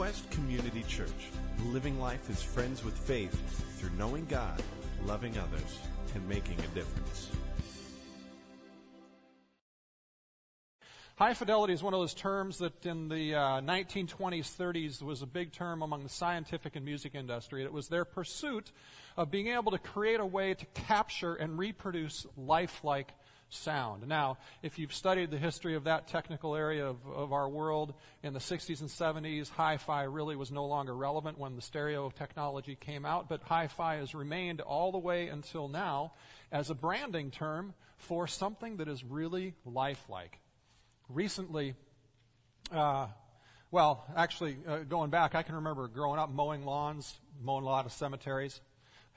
Quest Community Church, living life as friends with faith through knowing God, loving others, and making a difference. High fidelity is one of those terms that in the uh, 1920s, 30s was a big term among the scientific and music industry. It was their pursuit of being able to create a way to capture and reproduce lifelike sound. Now, if you've studied the history of that technical area of, of our world in the 60s and 70s, hi-fi really was no longer relevant when the stereo technology came out, but hi-fi has remained all the way until now as a branding term for something that is really lifelike recently, uh, well, actually, uh, going back, I can remember growing up mowing lawns, mowing a lot of cemeteries.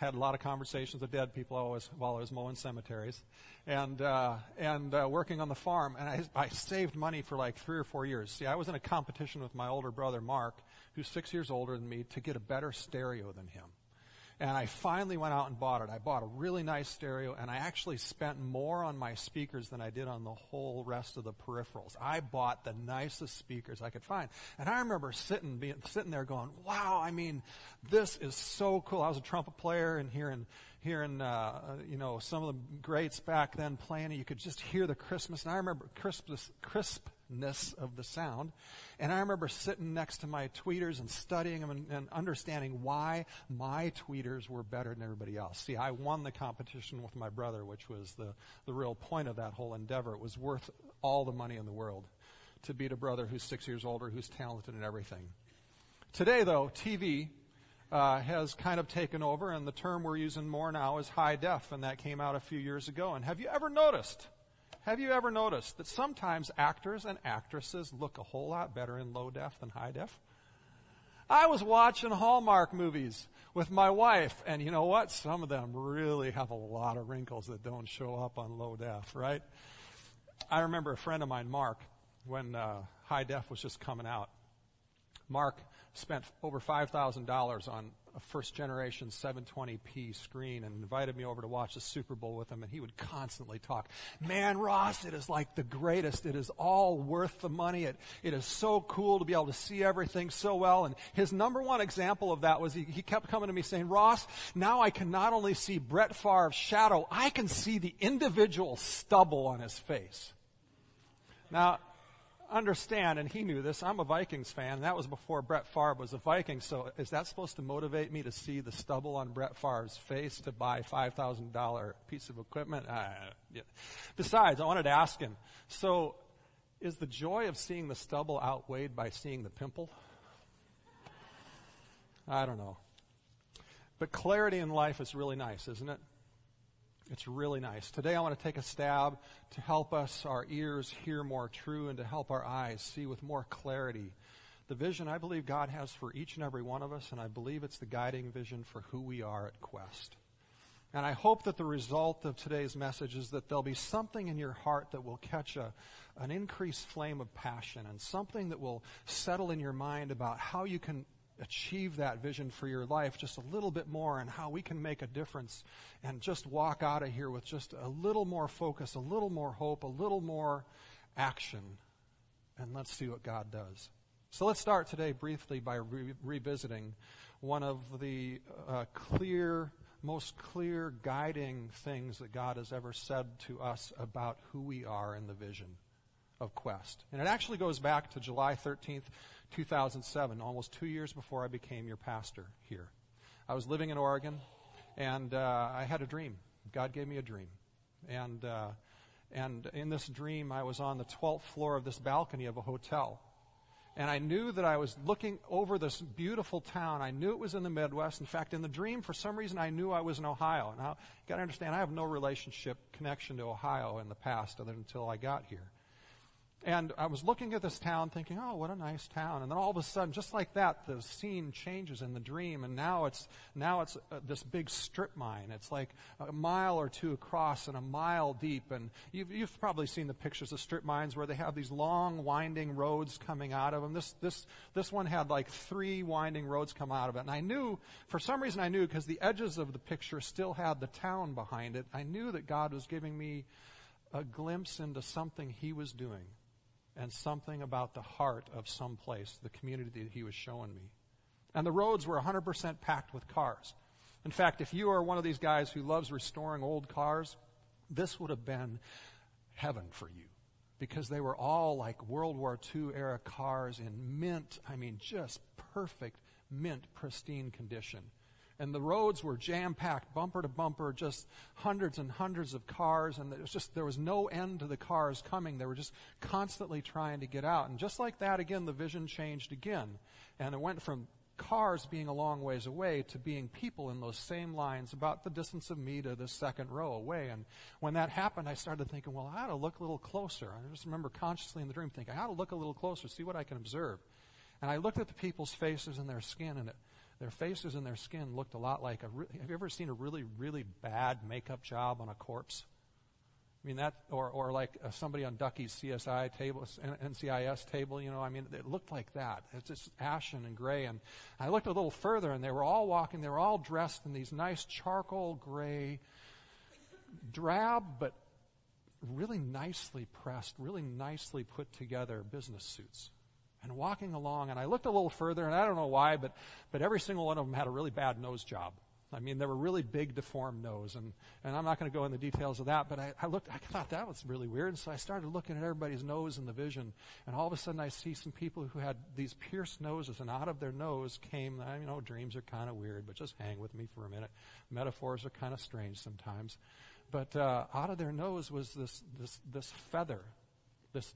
Had a lot of conversations with dead people always, while I was mowing cemeteries, and uh, and uh, working on the farm. And I, I saved money for like three or four years. See, I was in a competition with my older brother Mark, who's six years older than me, to get a better stereo than him. And I finally went out and bought it. I bought a really nice stereo and I actually spent more on my speakers than I did on the whole rest of the peripherals. I bought the nicest speakers I could find. And I remember sitting, being, sitting there going, wow, I mean, this is so cool. I was a trumpet player and hearing, hearing, uh, you know, some of the greats back then playing. You could just hear the Christmas. And I remember Christmas, crisp ness of the sound. And I remember sitting next to my tweeters and studying them and, and, understanding why my tweeters were better than everybody else. See, I won the competition with my brother, which was the, the real point of that whole endeavor. It was worth all the money in the world to beat a brother who's six years older, who's talented in everything. Today, though, TV uh, has kind of taken over, and the term we're using more now is high def, and that came out a few years ago. And have you ever noticed have you ever noticed that sometimes actors and actresses look a whole lot better in low def than high def? I was watching Hallmark movies with my wife, and you know what? Some of them really have a lot of wrinkles that don't show up on low def, right? I remember a friend of mine, Mark, when uh, high def was just coming out. Mark spent over $5,000 on a first generation 720p screen and invited me over to watch the Super Bowl with him and he would constantly talk, man Ross, it is like the greatest. It is all worth the money. It, it is so cool to be able to see everything so well. And his number one example of that was he, he kept coming to me saying, Ross, now I can not only see Brett Favre's shadow, I can see the individual stubble on his face. Now, understand, and he knew this, I'm a Vikings fan, and that was before Brett Favre was a Viking, so is that supposed to motivate me to see the stubble on Brett Favre's face to buy $5,000 piece of equipment? Uh, yeah. Besides, I wanted to ask him, so is the joy of seeing the stubble outweighed by seeing the pimple? I don't know. But clarity in life is really nice, isn't it? It's really nice. Today I want to take a stab to help us, our ears hear more true and to help our eyes see with more clarity the vision I believe God has for each and every one of us, and I believe it's the guiding vision for who we are at Quest. And I hope that the result of today's message is that there'll be something in your heart that will catch a, an increased flame of passion and something that will settle in your mind about how you can achieve that vision for your life just a little bit more and how we can make a difference and just walk out of here with just a little more focus, a little more hope, a little more action. And let's see what God does. So let's start today briefly by re- revisiting one of the uh, clear, most clear guiding things that God has ever said to us about who we are in the vision of Quest. And it actually goes back to July 13th, 2007, almost two years before I became your pastor here. I was living in Oregon, and uh, I had a dream. God gave me a dream. And, uh, and in this dream, I was on the 12th floor of this balcony of a hotel. And I knew that I was looking over this beautiful town. I knew it was in the Midwest. In fact, in the dream, for some reason, I knew I was in Ohio. Now, you gotta understand, I have no relationship, connection to Ohio in the past other until I got here. And I was looking at this town thinking, oh, what a nice town. And then all of a sudden, just like that, the scene changes in the dream. And now it's, now it's uh, this big strip mine. It's like a mile or two across and a mile deep. And you've, you've probably seen the pictures of strip mines where they have these long winding roads coming out of them. This, this, this one had like three winding roads come out of it. And I knew, for some reason I knew, because the edges of the picture still had the town behind it, I knew that God was giving me a glimpse into something He was doing and something about the heart of some place, the community that he was showing me. And the roads were 100% packed with cars. In fact, if you are one of these guys who loves restoring old cars, this would have been heaven for you because they were all like World War II era cars in mint, I mean, just perfect mint, pristine condition. And the roads were jam packed, bumper to bumper, just hundreds and hundreds of cars, and there was just there was no end to the cars coming. They were just constantly trying to get out. And just like that, again, the vision changed again. And it went from cars being a long ways away to being people in those same lines about the distance of me to the second row away. And when that happened, I started thinking, well, I ought to look a little closer. I just remember consciously in the dream thinking, I ought to look a little closer, see what I can observe. And I looked at the people's faces and their skin, and it, their faces and their skin looked a lot like a. Have you ever seen a really, really bad makeup job on a corpse? I mean that, or or like uh, somebody on Ducky's CSI table, NCIS table. You know, I mean, it looked like that. It's just ashen and gray. And I looked a little further, and they were all walking. They were all dressed in these nice charcoal gray, drab but really nicely pressed, really nicely put together business suits. And walking along, and I looked a little further, and I don't know why, but but every single one of them had a really bad nose job. I mean, they were really big, deformed nose. And, and I'm not going to go into the details of that, but I, I looked, I thought that was really weird. And so I started looking at everybody's nose in the vision. And all of a sudden I see some people who had these pierced noses, and out of their nose came, you know, dreams are kind of weird, but just hang with me for a minute. Metaphors are kind of strange sometimes. But uh, out of their nose was this, this, this feather, this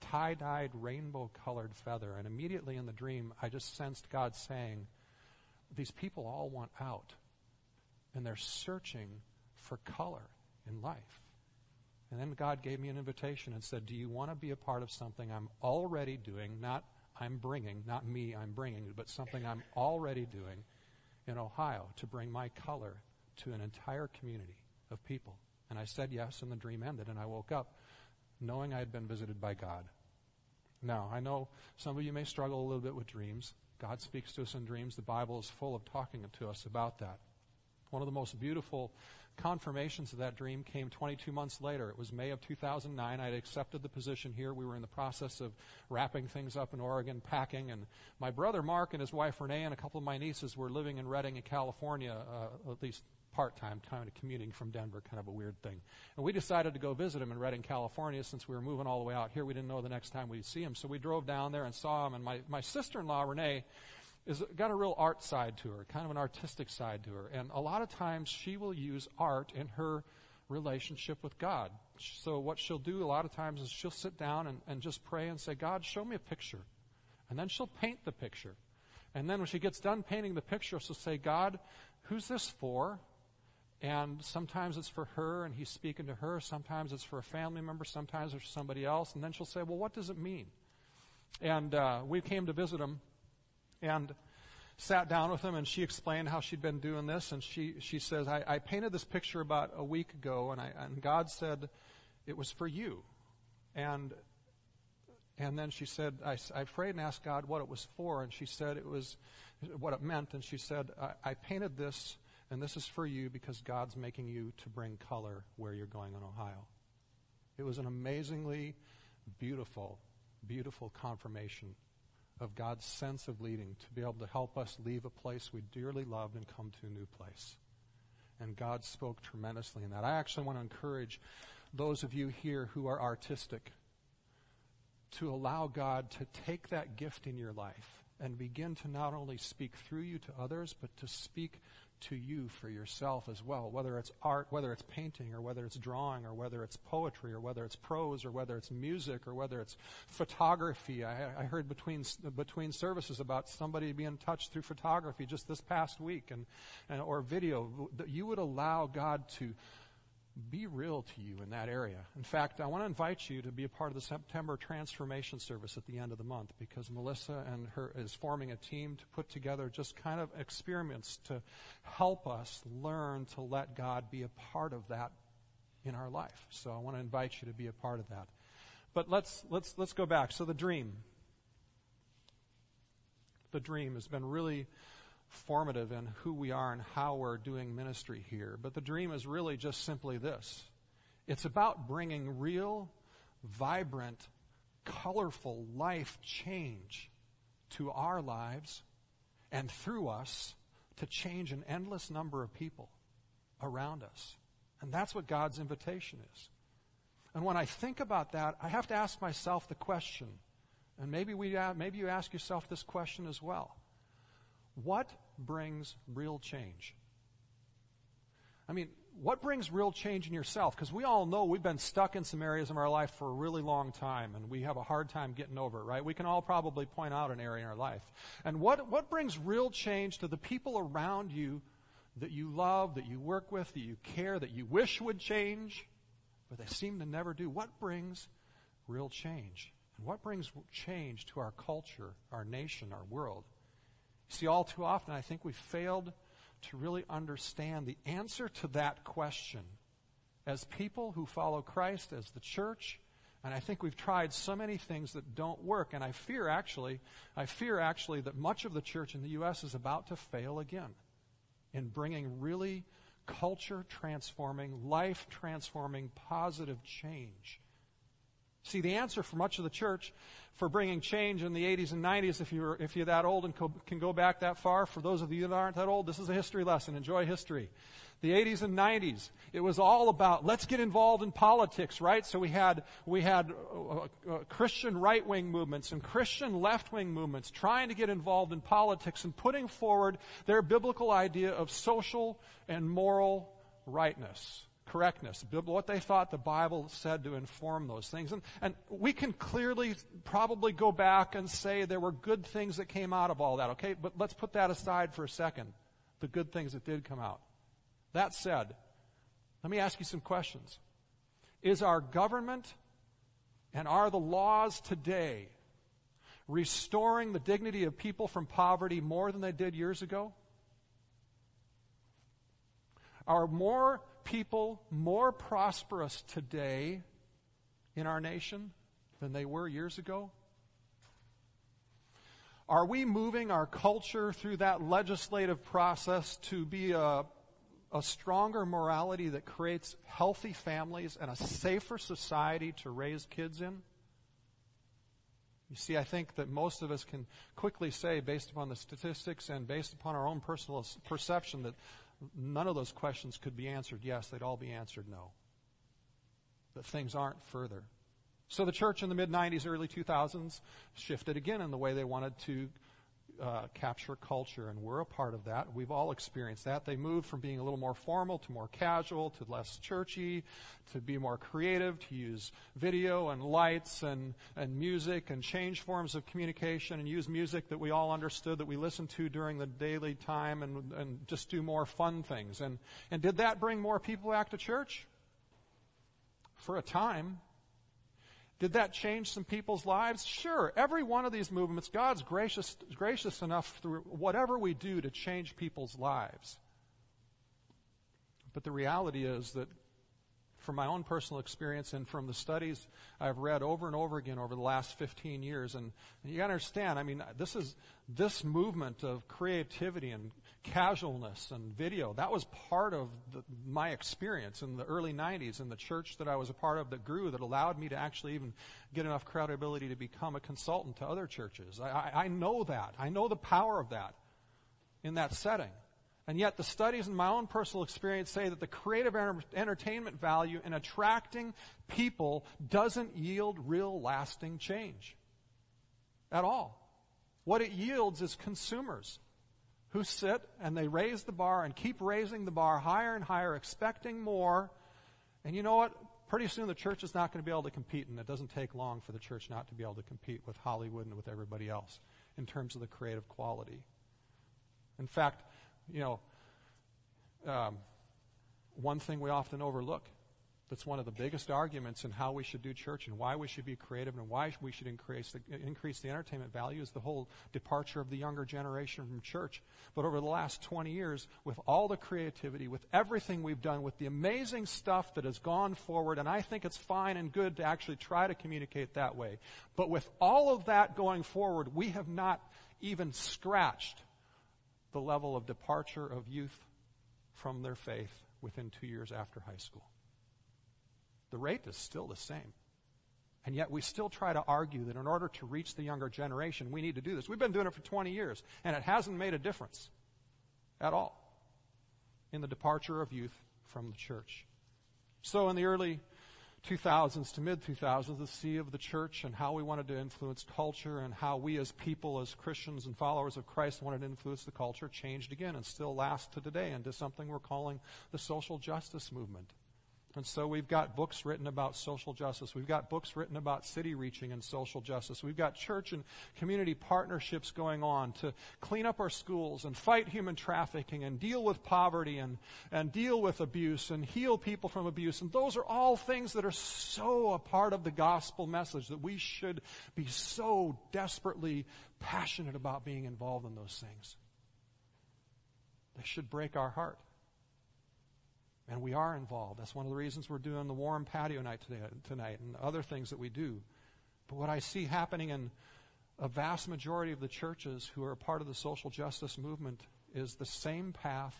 tie dyed, rainbow colored feather. And immediately in the dream, I just sensed God saying, These people all want out and they're searching for color in life. And then God gave me an invitation and said, Do you want to be a part of something I'm already doing? Not I'm bringing, not me I'm bringing, but something I'm already doing in Ohio to bring my color to an entire community of people. And I said yes, and the dream ended, and I woke up knowing I had been visited by God. Now, I know some of you may struggle a little bit with dreams. God speaks to us in dreams. The Bible is full of talking to us about that. One of the most beautiful confirmations of that dream came 22 months later. It was May of 2009. I had accepted the position here. We were in the process of wrapping things up in Oregon, packing, and my brother Mark and his wife Renee and a couple of my nieces were living in Redding, in California, uh, at least part-time, kind of commuting from Denver, kind of a weird thing. And we decided to go visit him in Redding, California, since we were moving all the way out here. We didn't know the next time we'd see him, so we drove down there and saw him. And my, my sister-in-law Renee is got a real art side to her, kind of an artistic side to her. And a lot of times she will use art in her relationship with God. So what she'll do a lot of times is she'll sit down and, and just pray and say, God, show me a picture. And then she'll paint the picture. And then when she gets done painting the picture, she'll say, God, who's this for? And sometimes it's for her and he's speaking to her. Sometimes it's for a family member. Sometimes it's for somebody else. And then she'll say, well, what does it mean? And uh, we came to visit him and sat down with him and she explained how she'd been doing this and she, she says I, I painted this picture about a week ago and, I, and god said it was for you and and then she said I, I prayed and asked god what it was for and she said it was what it meant and she said I, I painted this and this is for you because god's making you to bring color where you're going in ohio it was an amazingly beautiful beautiful confirmation of God's sense of leading to be able to help us leave a place we dearly loved and come to a new place. And God spoke tremendously in that. I actually want to encourage those of you here who are artistic to allow God to take that gift in your life and begin to not only speak through you to others, but to speak to you for yourself as well, whether it's art, whether it's painting, or whether it's drawing, or whether it's poetry, or whether it's prose, or whether it's music, or whether it's photography. I, I heard between between services about somebody being touched through photography just this past week, and, and or video. That you would allow God to be real to you in that area. In fact, I want to invite you to be a part of the September transformation service at the end of the month because Melissa and her is forming a team to put together just kind of experiments to help us learn to let God be a part of that in our life. So I want to invite you to be a part of that. But let's let's let's go back. So the dream. The dream has been really formative in who we are and how we're doing ministry here. But the dream is really just simply this it's about bringing real, vibrant colorful life change to our lives and through us to change an endless number of people around us. And that's what God's invitation is. And when I think about that, I have to ask myself the question, and maybe, we, uh, maybe you ask yourself this question as well. What brings real change? I mean, what brings real change in yourself? Because we all know we've been stuck in some areas of our life for a really long time, and we have a hard time getting over it, right? We can all probably point out an area in our life. And what, what brings real change to the people around you that you love, that you work with, that you care, that you wish would change, but they seem to never do? What brings real change? And what brings change to our culture, our nation, our world? See, all too often, I think we've failed to really understand the answer to that question as people who follow Christ, as the church. And I think we've tried so many things that don't work. And I fear actually, I fear actually that much of the church in the U.S. is about to fail again in bringing really culture transforming, life transforming, positive change. See, the answer for much of the church for bringing change in the 80s and 90s, if you're, if you're that old and co- can go back that far, for those of you that aren't that old, this is a history lesson. Enjoy history. The 80s and 90s, it was all about let's get involved in politics, right? So we had, we had uh, uh, Christian right wing movements and Christian left wing movements trying to get involved in politics and putting forward their biblical idea of social and moral rightness correctness, what they thought the Bible said to inform those things. And, and we can clearly probably go back and say there were good things that came out of all that, okay? But let's put that aside for a second, the good things that did come out. That said, let me ask you some questions. Is our government and are the laws today restoring the dignity of people from poverty more than they did years ago? Are more people more prosperous today in our nation than they were years ago? Are we moving our culture through that legislative process to be a, a stronger morality that creates healthy families and a safer society to raise kids in? You see, I think that most of us can quickly say, based upon the statistics and based upon our own personal perception, that none of those questions could be answered yes, they'd all be answered no. That things aren't further. So the church in the mid 90s, early 2000s shifted again in the way they wanted to uh, capture culture, and we're a part of that. We've all experienced that. They moved from being a little more formal to more casual to less churchy, to be more creative, to use video and lights and, and music and change forms of communication and use music that we all understood that we listened to during the daily time and, and just do more fun things. And, and did that bring more people back to church? For a time. Did that change some people's lives? Sure. Every one of these movements, God's gracious, gracious enough through whatever we do to change people's lives. But the reality is that from my own personal experience and from the studies I've read over and over again over the last 15 years, and, and you understand, I mean, this is this movement of creativity and casualness and video. That was part of the, my experience in the early 90s in the church that I was a part of that grew, that allowed me to actually even get enough credibility to become a consultant to other churches. I, I, I know that. I know the power of that in that setting. And yet, the studies in my own personal experience say that the creative entertainment value in attracting people doesn't yield real lasting change at all. What it yields is consumers who sit and they raise the bar and keep raising the bar higher and higher, expecting more. And you know what? Pretty soon the church is not going to be able to compete, and it doesn't take long for the church not to be able to compete with Hollywood and with everybody else in terms of the creative quality. In fact, you know, um, one thing we often overlook that's one of the biggest arguments in how we should do church and why we should be creative and why we should increase the, increase the entertainment value is the whole departure of the younger generation from church. But over the last 20 years, with all the creativity, with everything we've done, with the amazing stuff that has gone forward, and I think it's fine and good to actually try to communicate that way. But with all of that going forward, we have not even scratched the level of departure of youth from their faith within two years after high school. The rate is still the same. And yet we still try to argue that in order to reach the younger generation, we need to do this. We've been doing it for 20 years, and it hasn't made a difference at all in the departure of youth from the church. So in the early 2000s to mid 2000s, the sea of the church and how we wanted to influence culture and how we as people, as Christians and followers of Christ, wanted to influence the culture changed again and still lasts to today into something we're calling the social justice movement. And so we've got books written about social justice. We've got books written about city reaching and social justice. We've got church and community partnerships going on to clean up our schools and fight human trafficking and deal with poverty and, and deal with abuse and heal people from abuse. And those are all things that are so a part of the gospel message that we should be so desperately passionate about being involved in those things. They should break our heart. And we are involved. That's one of the reasons we're doing the warm patio night today, tonight and other things that we do. But what I see happening in a vast majority of the churches who are part of the social justice movement is the same path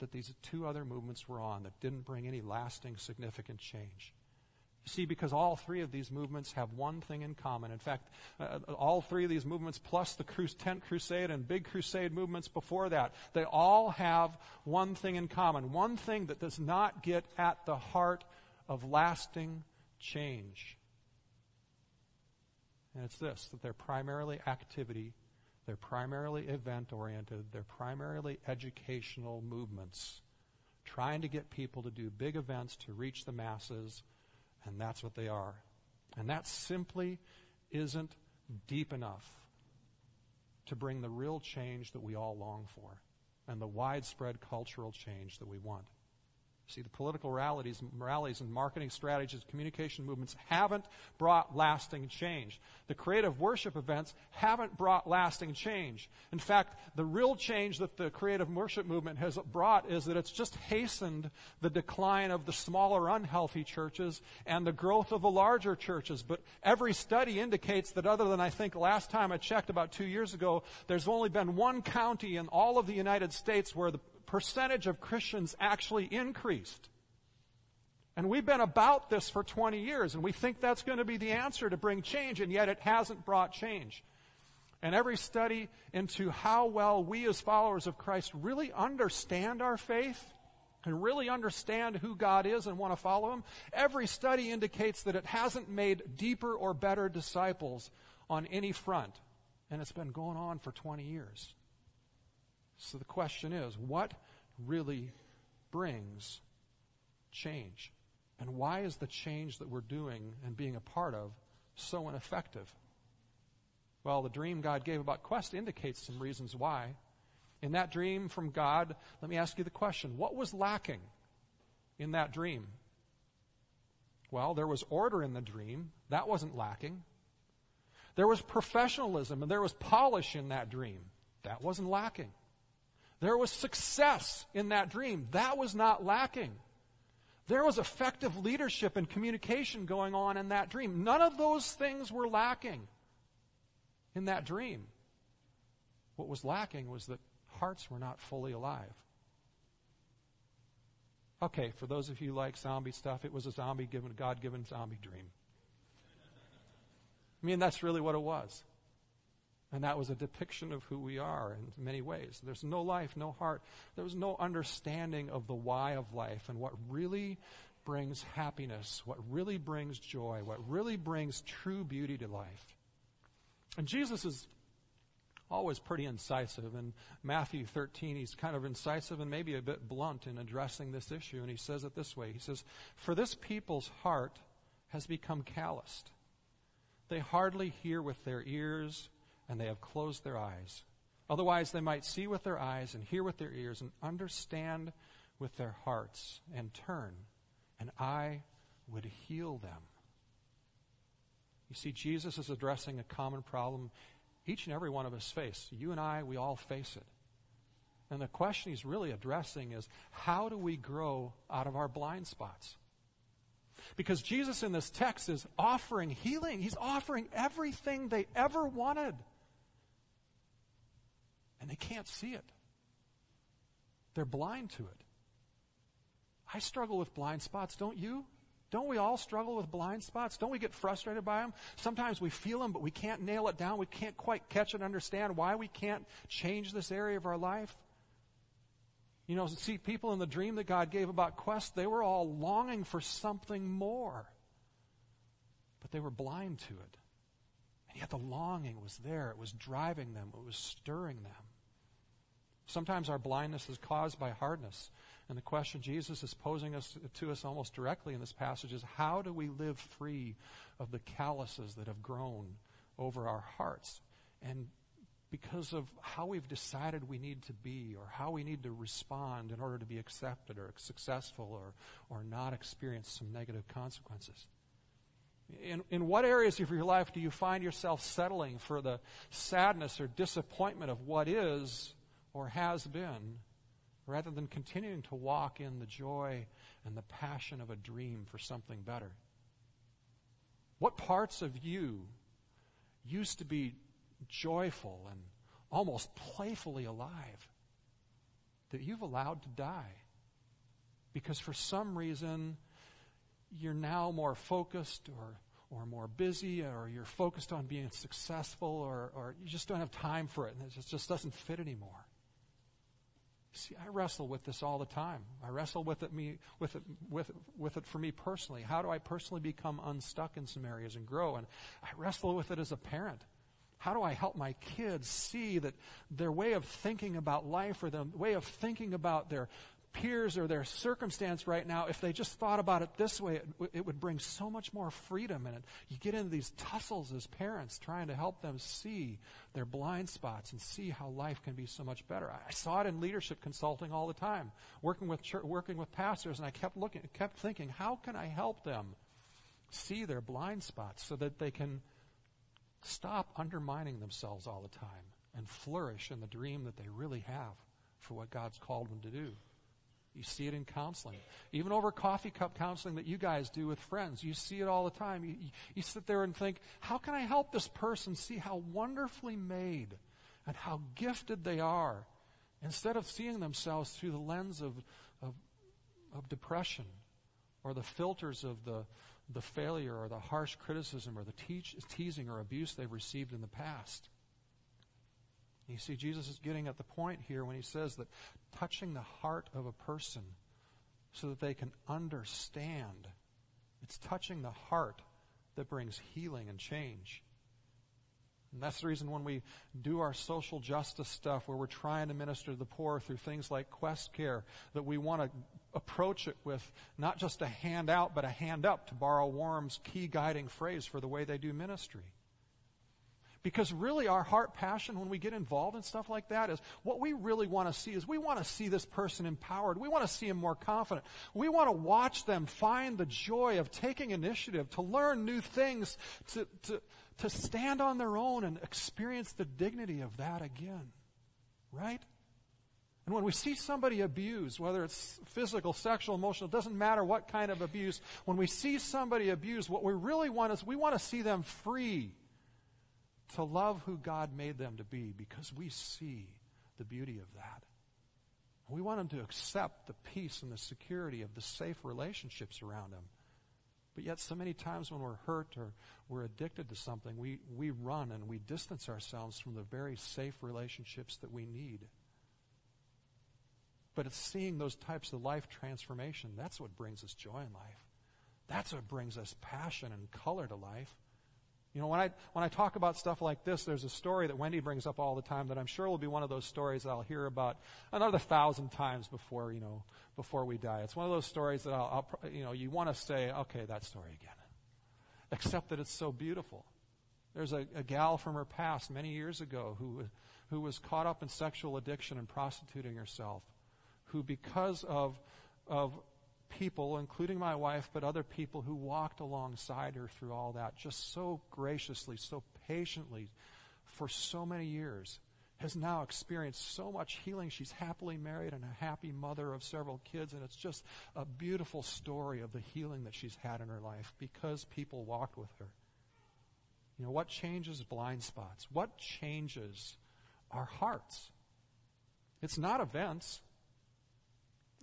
that these two other movements were on that didn't bring any lasting, significant change. See, because all three of these movements have one thing in common. In fact, uh, all three of these movements, plus the Tent Crusade and Big Crusade movements before that, they all have one thing in common. One thing that does not get at the heart of lasting change. And it's this that they're primarily activity, they're primarily event oriented, they're primarily educational movements, trying to get people to do big events to reach the masses and that's what they are. And that simply isn't deep enough to bring the real change that we all long for and the widespread cultural change that we want. See, the political rallies, rallies and marketing strategies, communication movements haven't brought lasting change. The creative worship events haven't brought lasting change. In fact, the real change that the creative worship movement has brought is that it's just hastened the decline of the smaller, unhealthy churches and the growth of the larger churches. But every study indicates that, other than I think last time I checked about two years ago, there's only been one county in all of the United States where the percentage of Christians actually increased. And we've been about this for 20 years, and we think that's going to be the answer to bring change, and yet it hasn't brought change. And every study into how well we as followers of Christ really understand our faith and really understand who God is and want to follow Him, every study indicates that it hasn't made deeper or better disciples on any front. And it's been going on for 20 years. So the question is what really brings change? And why is the change that we're doing and being a part of so ineffective? Well, the dream God gave about Quest indicates some reasons why. In that dream from God, let me ask you the question what was lacking in that dream? Well, there was order in the dream. That wasn't lacking. There was professionalism and there was polish in that dream. That wasn't lacking. There was success in that dream. That was not lacking. There was effective leadership and communication going on in that dream. None of those things were lacking in that dream. What was lacking was that hearts were not fully alive. Okay, for those of you who like zombie stuff, it was a zombie given, God given zombie dream. I mean, that's really what it was. And that was a depiction of who we are in many ways. There's no life, no heart. There was no understanding of the why of life and what really brings happiness, what really brings joy, what really brings true beauty to life. And Jesus is always pretty incisive. In Matthew 13, he's kind of incisive and maybe a bit blunt in addressing this issue. And he says it this way He says, For this people's heart has become calloused. They hardly hear with their ears and they have closed their eyes. Otherwise, they might see with their eyes and hear with their ears and understand with their hearts and turn, and I would heal them. You see, Jesus is addressing a common problem each and every one of us face. You and I, we all face it. And the question he's really addressing is how do we grow out of our blind spots? Because Jesus in this text is offering healing. He's offering everything they ever wanted and they can't see it. They're blind to it. I struggle with blind spots, don't you? Don't we all struggle with blind spots? Don't we get frustrated by them? Sometimes we feel them, but we can't nail it down. We can't quite catch and understand why we can't change this area of our life. You know, see, people in the dream that God gave about Quest, they were all longing for something more. But they were blind to it. And yet the longing was there. It was driving them, it was stirring them. Sometimes our blindness is caused by hardness. And the question Jesus is posing us to us almost directly in this passage is how do we live free of the calluses that have grown over our hearts? And because of how we've decided we need to be or how we need to respond in order to be accepted or successful or, or not experience some negative consequences. In, in what areas of your life do you find yourself settling for the sadness or disappointment of what is or has been rather than continuing to walk in the joy and the passion of a dream for something better? What parts of you used to be joyful and almost playfully alive that you've allowed to die? Because for some reason, you're now more focused or or more busy or you're focused on being successful or, or you just don't have time for it and it just doesn't fit anymore. See, I wrestle with this all the time. I wrestle with it, me, with it, with, with it for me personally. How do I personally become unstuck in some areas and grow? And I wrestle with it as a parent. How do I help my kids see that their way of thinking about life or the way of thinking about their peers or their circumstance right now, if they just thought about it this way, it, it would bring so much more freedom in it. You get into these tussles as parents trying to help them see their blind spots and see how life can be so much better. I saw it in leadership consulting all the time, working with church, working with pastors, and I kept looking, kept thinking, how can I help them see their blind spots so that they can stop undermining themselves all the time and flourish in the dream that they really have for what God's called them to do. You see it in counseling. Even over coffee cup counseling that you guys do with friends, you see it all the time. You, you, sit there and think, how can I help this person see how wonderfully made and how gifted they are instead of seeing themselves through the lens of, of, of depression or the filters of the, the failure or the harsh criticism or the teach, teasing or abuse they've received in the past. You see, Jesus is getting at the point here when he says that touching the heart of a person so that they can understand, it's touching the heart that brings healing and change. And that's the reason when we do our social justice stuff where we're trying to minister to the poor through things like Quest Care, that we want to approach it with not just a hand out, but a hand up, to borrow Warren's key guiding phrase for the way they do ministry. Because really, our heart passion when we get involved in stuff like that is what we really want to see is we want to see this person empowered. We want to see him more confident. We want to watch them find the joy of taking initiative, to learn new things, to, to, to stand on their own and experience the dignity of that again. Right? And when we see somebody abused, whether it's physical, sexual, emotional, it doesn't matter what kind of abuse, when we see somebody abused, what we really want is we want to see them free to love who God made them to be because we see the beauty of that. We want them to accept the peace and the security of the safe relationships around them. But yet, so many times when we're hurt or we're addicted to something, we, we run and we distance ourselves from the very safe relationships that we need. But it's seeing those types of life transformation. That's what brings us joy in life. That's what brings us passion and color to life. You know, when I, when I talk about stuff like this, there's a story that Wendy brings up all the time that I'm sure will be one of those stories that I'll hear about another thousand times before, you know, before we die. It's one of those stories that I'll, I'll you know, you want to say, okay, that story again. Except that it's so beautiful. There's a, a gal from her past many years ago who, who was caught up in sexual addiction and prostituting herself, who because of, of people, including my wife, but other people who walked alongside her through all that, just so graciously, so patiently, for so many years, has now experienced so much healing. She's happily married and a happy mother of several kids, and it's just a beautiful story of the healing that she's had in her life because people walked with her. You know, what changes blind spots? What changes our hearts? It's not events.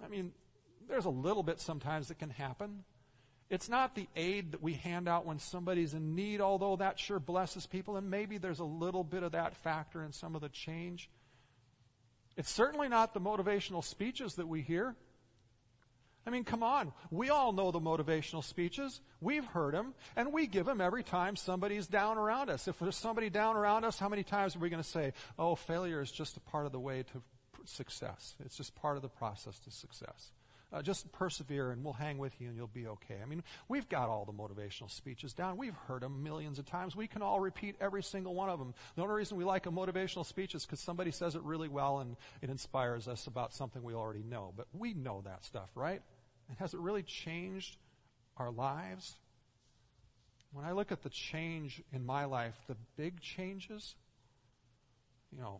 I mean, there's a little bit sometimes that can happen. It's not the aid that we hand out when somebody's in need, although that sure blesses people, and maybe there's a little bit of that factor in some of the change. It's certainly not the motivational speeches that we hear. I mean, come on. We all know the motivational speeches. We've heard them, and we give them every time somebody's down around us. If there's somebody down around us, how many times are we going to say, oh, failure is just a part of the way to success? It's just part of the process to success. Uh, just persevere and we'll hang with you and you'll be okay. I mean, we've got all the motivational speeches down. We've heard them millions of times. We can all repeat every single one of them. The only reason we like a motivational speech is because somebody says it really well and it inspires us about something we already know. But we know that stuff, right? And has it really changed our lives? When I look at the change in my life, the big changes, you know,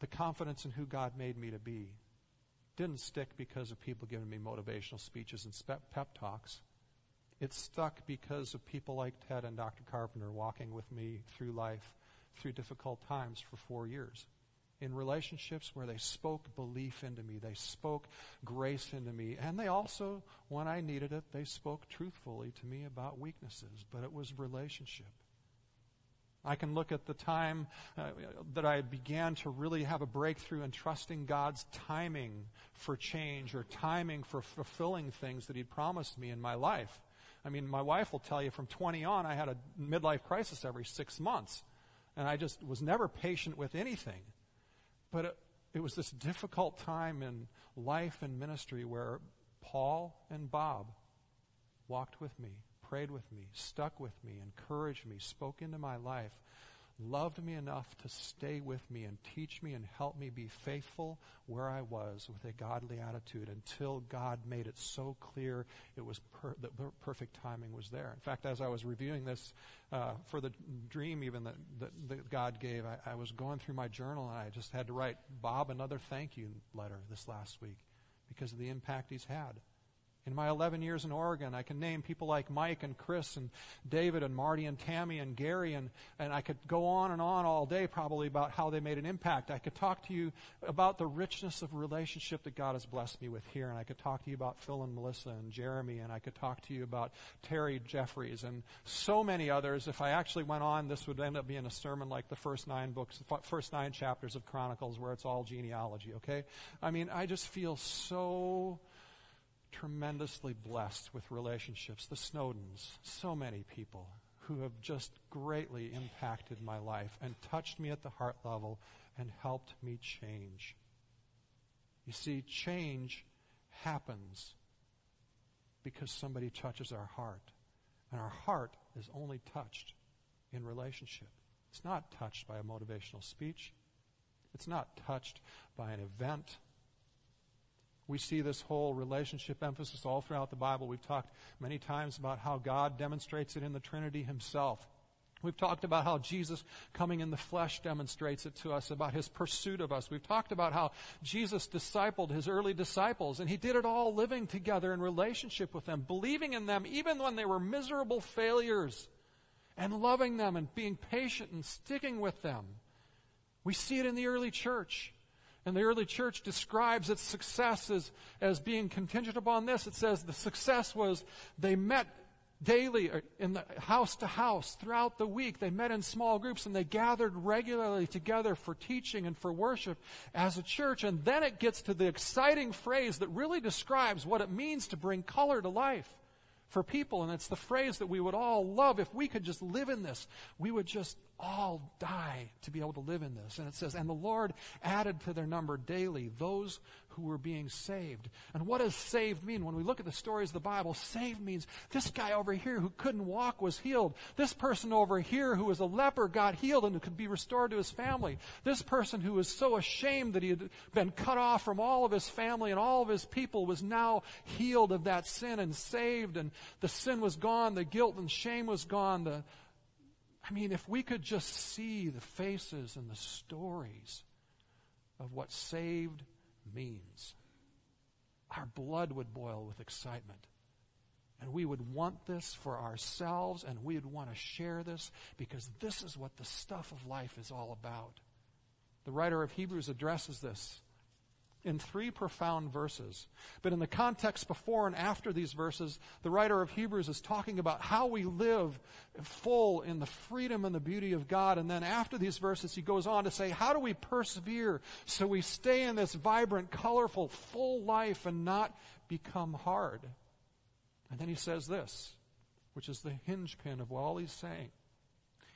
the confidence in who God made me to be didn't stick because of people giving me motivational speeches and pep talks. It stuck because of people like Ted and Dr. Carpenter walking with me through life, through difficult times for four years. In relationships where they spoke belief into me, they spoke grace into me, and they also, when I needed it, they spoke truthfully to me about weaknesses, but it was relationship. I can look at the time uh, that I began to really have a breakthrough in trusting God's timing for change or timing for fulfilling things that He'd promised me in my life. I mean, my wife will tell you from 20 on, I had a midlife crisis every six months. And I just was never patient with anything. But it, it was this difficult time in life and ministry where Paul and Bob walked with me prayed with me, stuck with me, encouraged me, spoke into my life, loved me enough to stay with me and teach me and help me be faithful where I was with a godly attitude until God made it so clear it was per- the perfect timing was there. In fact, as I was reviewing this uh, for the dream even that, that, that God gave, I, I was going through my journal and I just had to write Bob another thank you letter this last week because of the impact he's had. In my 11 years in Oregon, I can name people like Mike and Chris and David and Marty and Tammy and Gary, and, and I could go on and on all day probably about how they made an impact. I could talk to you about the richness of relationship that God has blessed me with here, and I could talk to you about Phil and Melissa and Jeremy, and I could talk to you about Terry Jeffries and so many others. If I actually went on, this would end up being a sermon like the first nine books, the first nine chapters of Chronicles, where it's all genealogy, okay? I mean, I just feel so tremendously blessed with relationships. The Snowdens, so many people who have just greatly impacted my life and touched me at the heart level and helped me change. You see, change happens because somebody touches our heart. And our heart is only touched in relationship. It's not touched by a motivational speech. It's not touched by an event we see this whole relationship emphasis all throughout the Bible. We've talked many times about how God demonstrates it in the Trinity Himself. We've talked about how Jesus coming in the flesh demonstrates it to us, about his pursuit of us. We've talked about how Jesus discipled his early disciples, and he did it all living together in relationship with them, believing in them even when they were miserable failures, and loving them and being patient and sticking with them. We see it in the early church. And the early church describes its success as, as being contingent upon this. It says the success was they met daily uh, in the house to house throughout the week. They met in small groups and they gathered regularly together for teaching and for worship as a church. And then it gets to the exciting phrase that really describes what it means to bring color to life for people. And it's the phrase that we would all love if we could just live in this. We would just all die to be able to live in this. And it says, And the Lord added to their number daily those who were being saved. And what does saved mean? When we look at the stories of the Bible, saved means this guy over here who couldn't walk was healed. This person over here who was a leper got healed and could be restored to his family. This person who was so ashamed that he had been cut off from all of his family and all of his people was now healed of that sin and saved. And the sin was gone, the guilt and shame was gone, the I mean, if we could just see the faces and the stories of what saved means, our blood would boil with excitement. And we would want this for ourselves, and we would want to share this because this is what the stuff of life is all about. The writer of Hebrews addresses this in three profound verses. But in the context before and after these verses, the writer of Hebrews is talking about how we live full in the freedom and the beauty of God. And then after these verses, he goes on to say, how do we persevere so we stay in this vibrant, colorful, full life and not become hard? And then he says this, which is the hinge pin of all he's saying.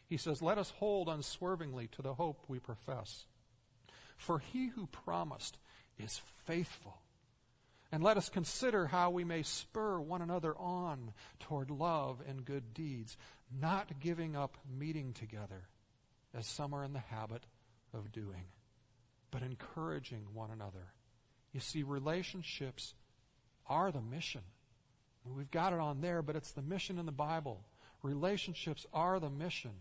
He says, let us hold unswervingly to the hope we profess. For he who promised is faithful. And let us consider how we may spur one another on toward love and good deeds, not giving up meeting together, as some are in the habit of doing, but encouraging one another. You see, relationships are the mission. We've got it on there, but it's the mission in the Bible. Relationships are the mission.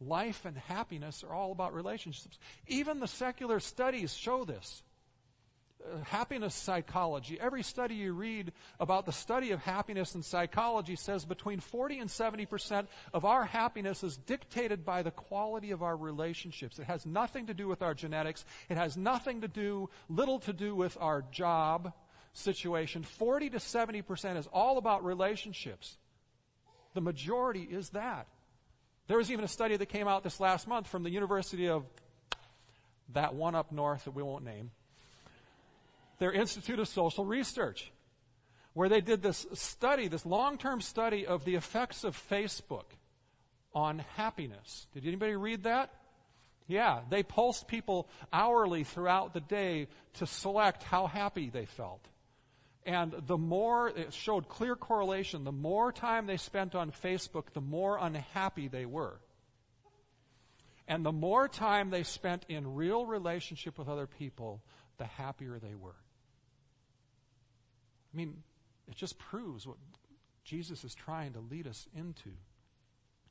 Life and happiness are all about relationships. Even the secular studies show this Uh, happiness psychology. Every study you read about the study of happiness and psychology says between 40 and 70 percent of our happiness is dictated by the quality of our relationships. It has nothing to do with our genetics. It has nothing to do, little to do with our job situation. 40 to 70 percent is all about relationships. The majority is that. There was even a study that came out this last month from the University of that one up north that we won't name their Institute of Social Research, where they did this study, this long term study of the effects of Facebook on happiness. Did anybody read that? Yeah, they pulsed people hourly throughout the day to select how happy they felt. And the more, it showed clear correlation, the more time they spent on Facebook, the more unhappy they were. And the more time they spent in real relationship with other people, the happier they were. I mean, it just proves what Jesus is trying to lead us into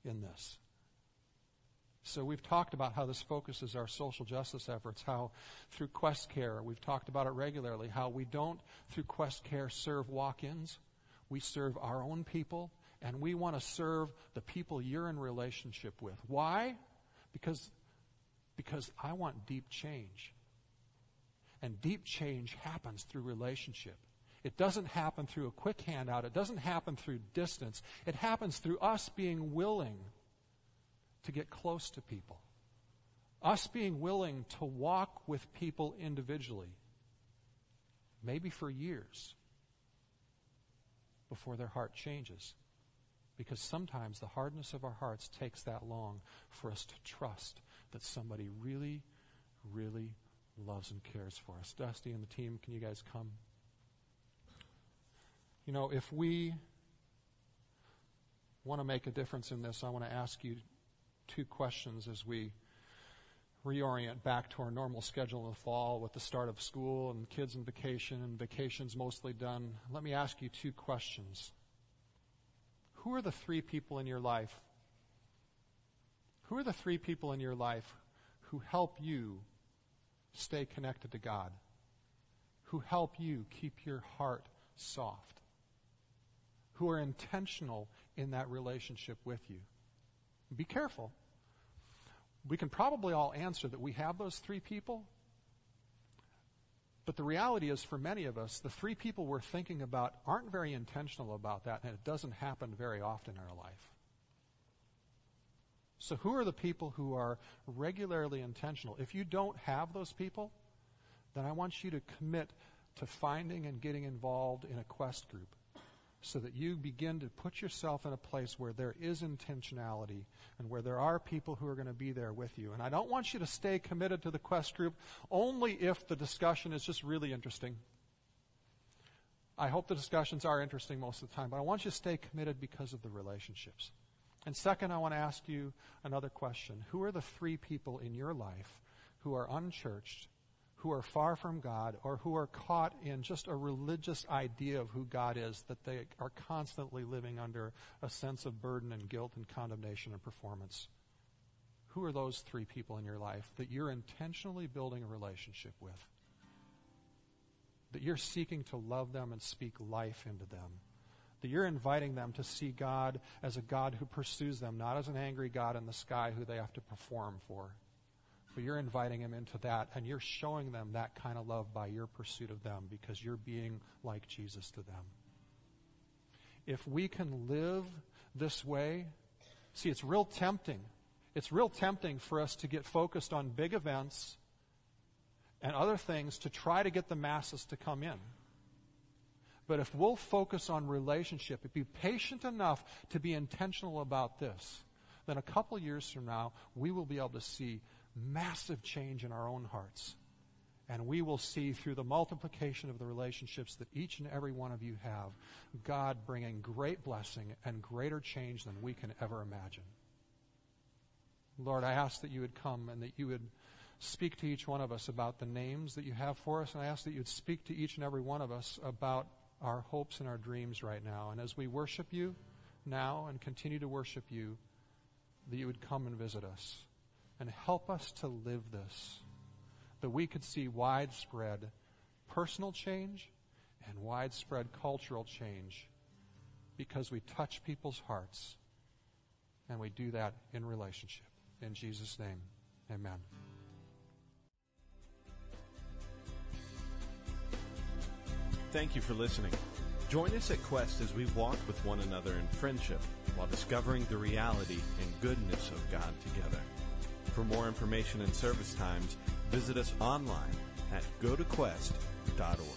in this. So we've talked about how this focuses our social justice efforts, how through Quest Care, we've talked about it regularly, how we don't, through Quest Care, serve walk-ins. We serve our own people, and we want to serve the people you're in relationship with. Why? Because, because I want deep change. And deep change happens through relationship. It doesn't happen through a quick handout. It doesn't happen through distance. It happens through us being willing to get close to people. Us being willing to walk with people individually, maybe for years, before their heart changes. Because sometimes the hardness of our hearts takes that long for us to trust that somebody really, really loves and cares for us. Dusty and the team, can you guys come? You know, if we want to make a difference in this, I want to ask you two questions as we reorient back to our normal schedule in the fall with the start of school and kids in vacation and vacations mostly done. Let me ask you two questions. Who are the three people in your life? Who are the three people in your life who help you stay connected to God? Who help you keep your heart soft? Who are intentional in that relationship with you. Be careful. We can probably all answer that we have those three people. But the reality is, for many of us, the three people we're thinking about aren't very intentional about that, and it doesn't happen very often in our life. So, who are the people who are regularly intentional? If you don't have those people, then I want you to commit to finding and getting involved in a quest group so that you begin to put yourself in a place where there is intentionality and where there are people who are going to be there with you. And I don't want you to stay committed to the quest group only if the discussion is just really interesting. I hope the discussions are interesting most of the time, but I want you to stay committed because of the relationships. And second, I want to ask you another question. Who are the three people in your life who are unchurched who are far from God or who are caught in just a religious idea of who God is, that they are constantly living under a sense of burden and guilt and condemnation and performance. Who are those three people in your life that you're intentionally building a relationship with? That you're seeking to love them and speak life into them? That you're inviting them to see God as a God who pursues them, not as an angry God in the sky who they have to perform for? But you're inviting them into that, and you're showing them that kind of love by your pursuit of them because you're being like Jesus to them. If we can live this way, see, it's real tempting. It's real tempting for us to get focused on big events and other things to try to get the masses to come in. But if we'll focus on relationship, and be patient enough to be intentional about this, then a couple years from now, we will be able to see massive change in our own hearts. And we will see through the multiplication of the relationships that each and every one of you have, God bringing great blessing and greater change than we can ever imagine. Lord, I ask that you would come and that you would speak to each one of us about the names that you have for us. And I ask that you would speak to each and every one of us about our hopes and our dreams right now. And as we worship you now and continue to worship you, that you would come and visit us and help us to live this, that we could see widespread personal change and widespread cultural change because we touch people's hearts and we do that in relationship. In Jesus' name, amen. Thank you for listening. Join us at Quest as we walk with one another in friendship while discovering the reality and goodness of God together. For more information and service times, visit us online at gotoquest.org.